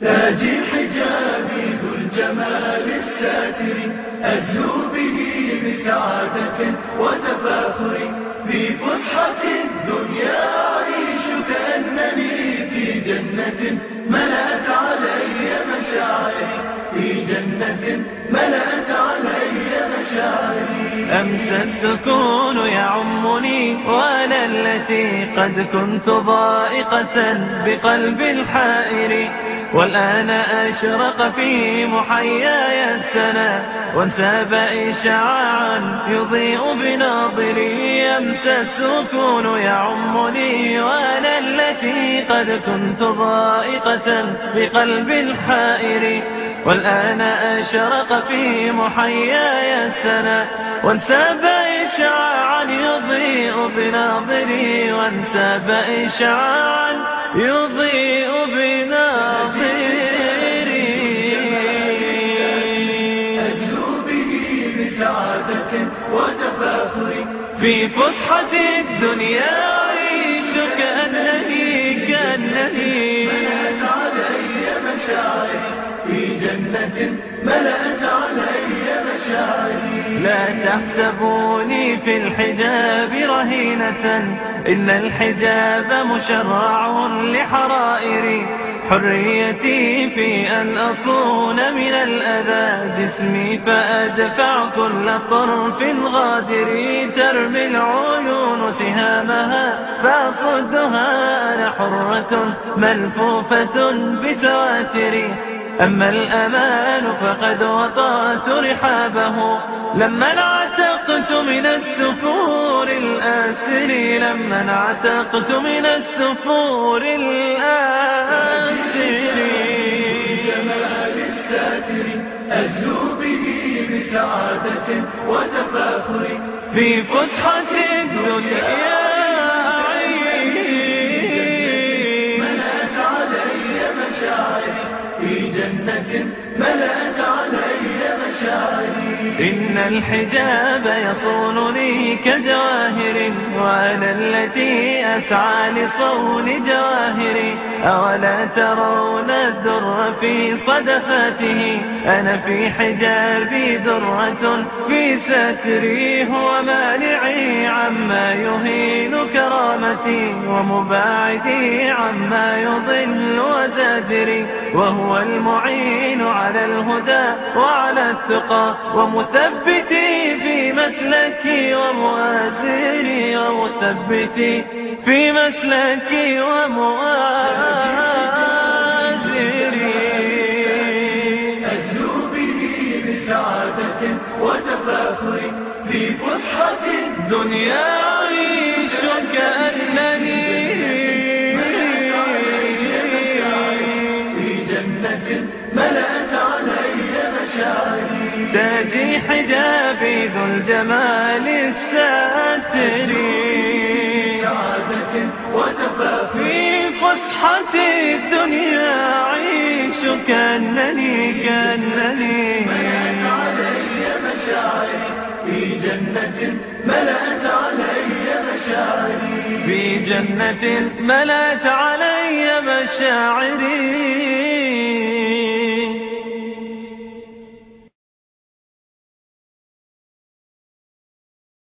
تاجي حجابي ذو الجمال الساتر أزهو به بسعادة وتفاخر في فسحة الدنيا أعيش كأنني في جنة ملأت علي مشاعري في جنة ملأت علي مشاعري. أمسى السكون يعمني وأنا التي قد كنت ضائقة بقلب الحائر. والآن أشرق في محياي السنا وانساب إشعاعا يضيء بناظري أمسى السكون يعمني وأنا التي قد كنت ضائقة بقلب الحائر. والآن أشرق في محياي السنا وانساب إشعاعا يضيء بناظري وانساب إشعاعا يضيء وتفاخر في فسحة الدنيا أعيش كأنني كأنني. ملأت علي مشاعري. في جنة ملأت علي مشاعري. لا تحسبوني في الحجاب رهينة. إن الحجاب مشرع لحرائري. حريتي في أن أصون من الأذى جسمي فأدفع كل طرف غادر ترمي العيون سهامها فأصدها أنا حرة ملفوفة بسواتري أما الأمان فقد وطأت رحابه. لما انعتقت من السفور الآسر لما انعتقت من السفور الآسر أزهو به بسعادة وتفاخر في فسحة الدنيا ملأت علي مشاعري في جنة ملأت علي مشاعري. إن الحجاب يصونني كجواهر وأنا التي أسعى لصون جواهري. أولا ترون الدر في صدفاته؟ أنا في حجابي درة في ستري هو مانعي عما يهين كرامتي ومباعدي عما يضل وزاجري وهو المعين على الهدى وعلى التقى ومثبتي في مسلكي ومؤازري ومثبتي في مسلكي ومؤازري أزهو به بسعادة وتفاخر في فسحة دنيا الجمال الساتر. في فسحة الدنيا أعيش كأنني كأنني. علي مشاعري في جنة ملأت علي مشاعري في جنة ملأت علي مشاعري.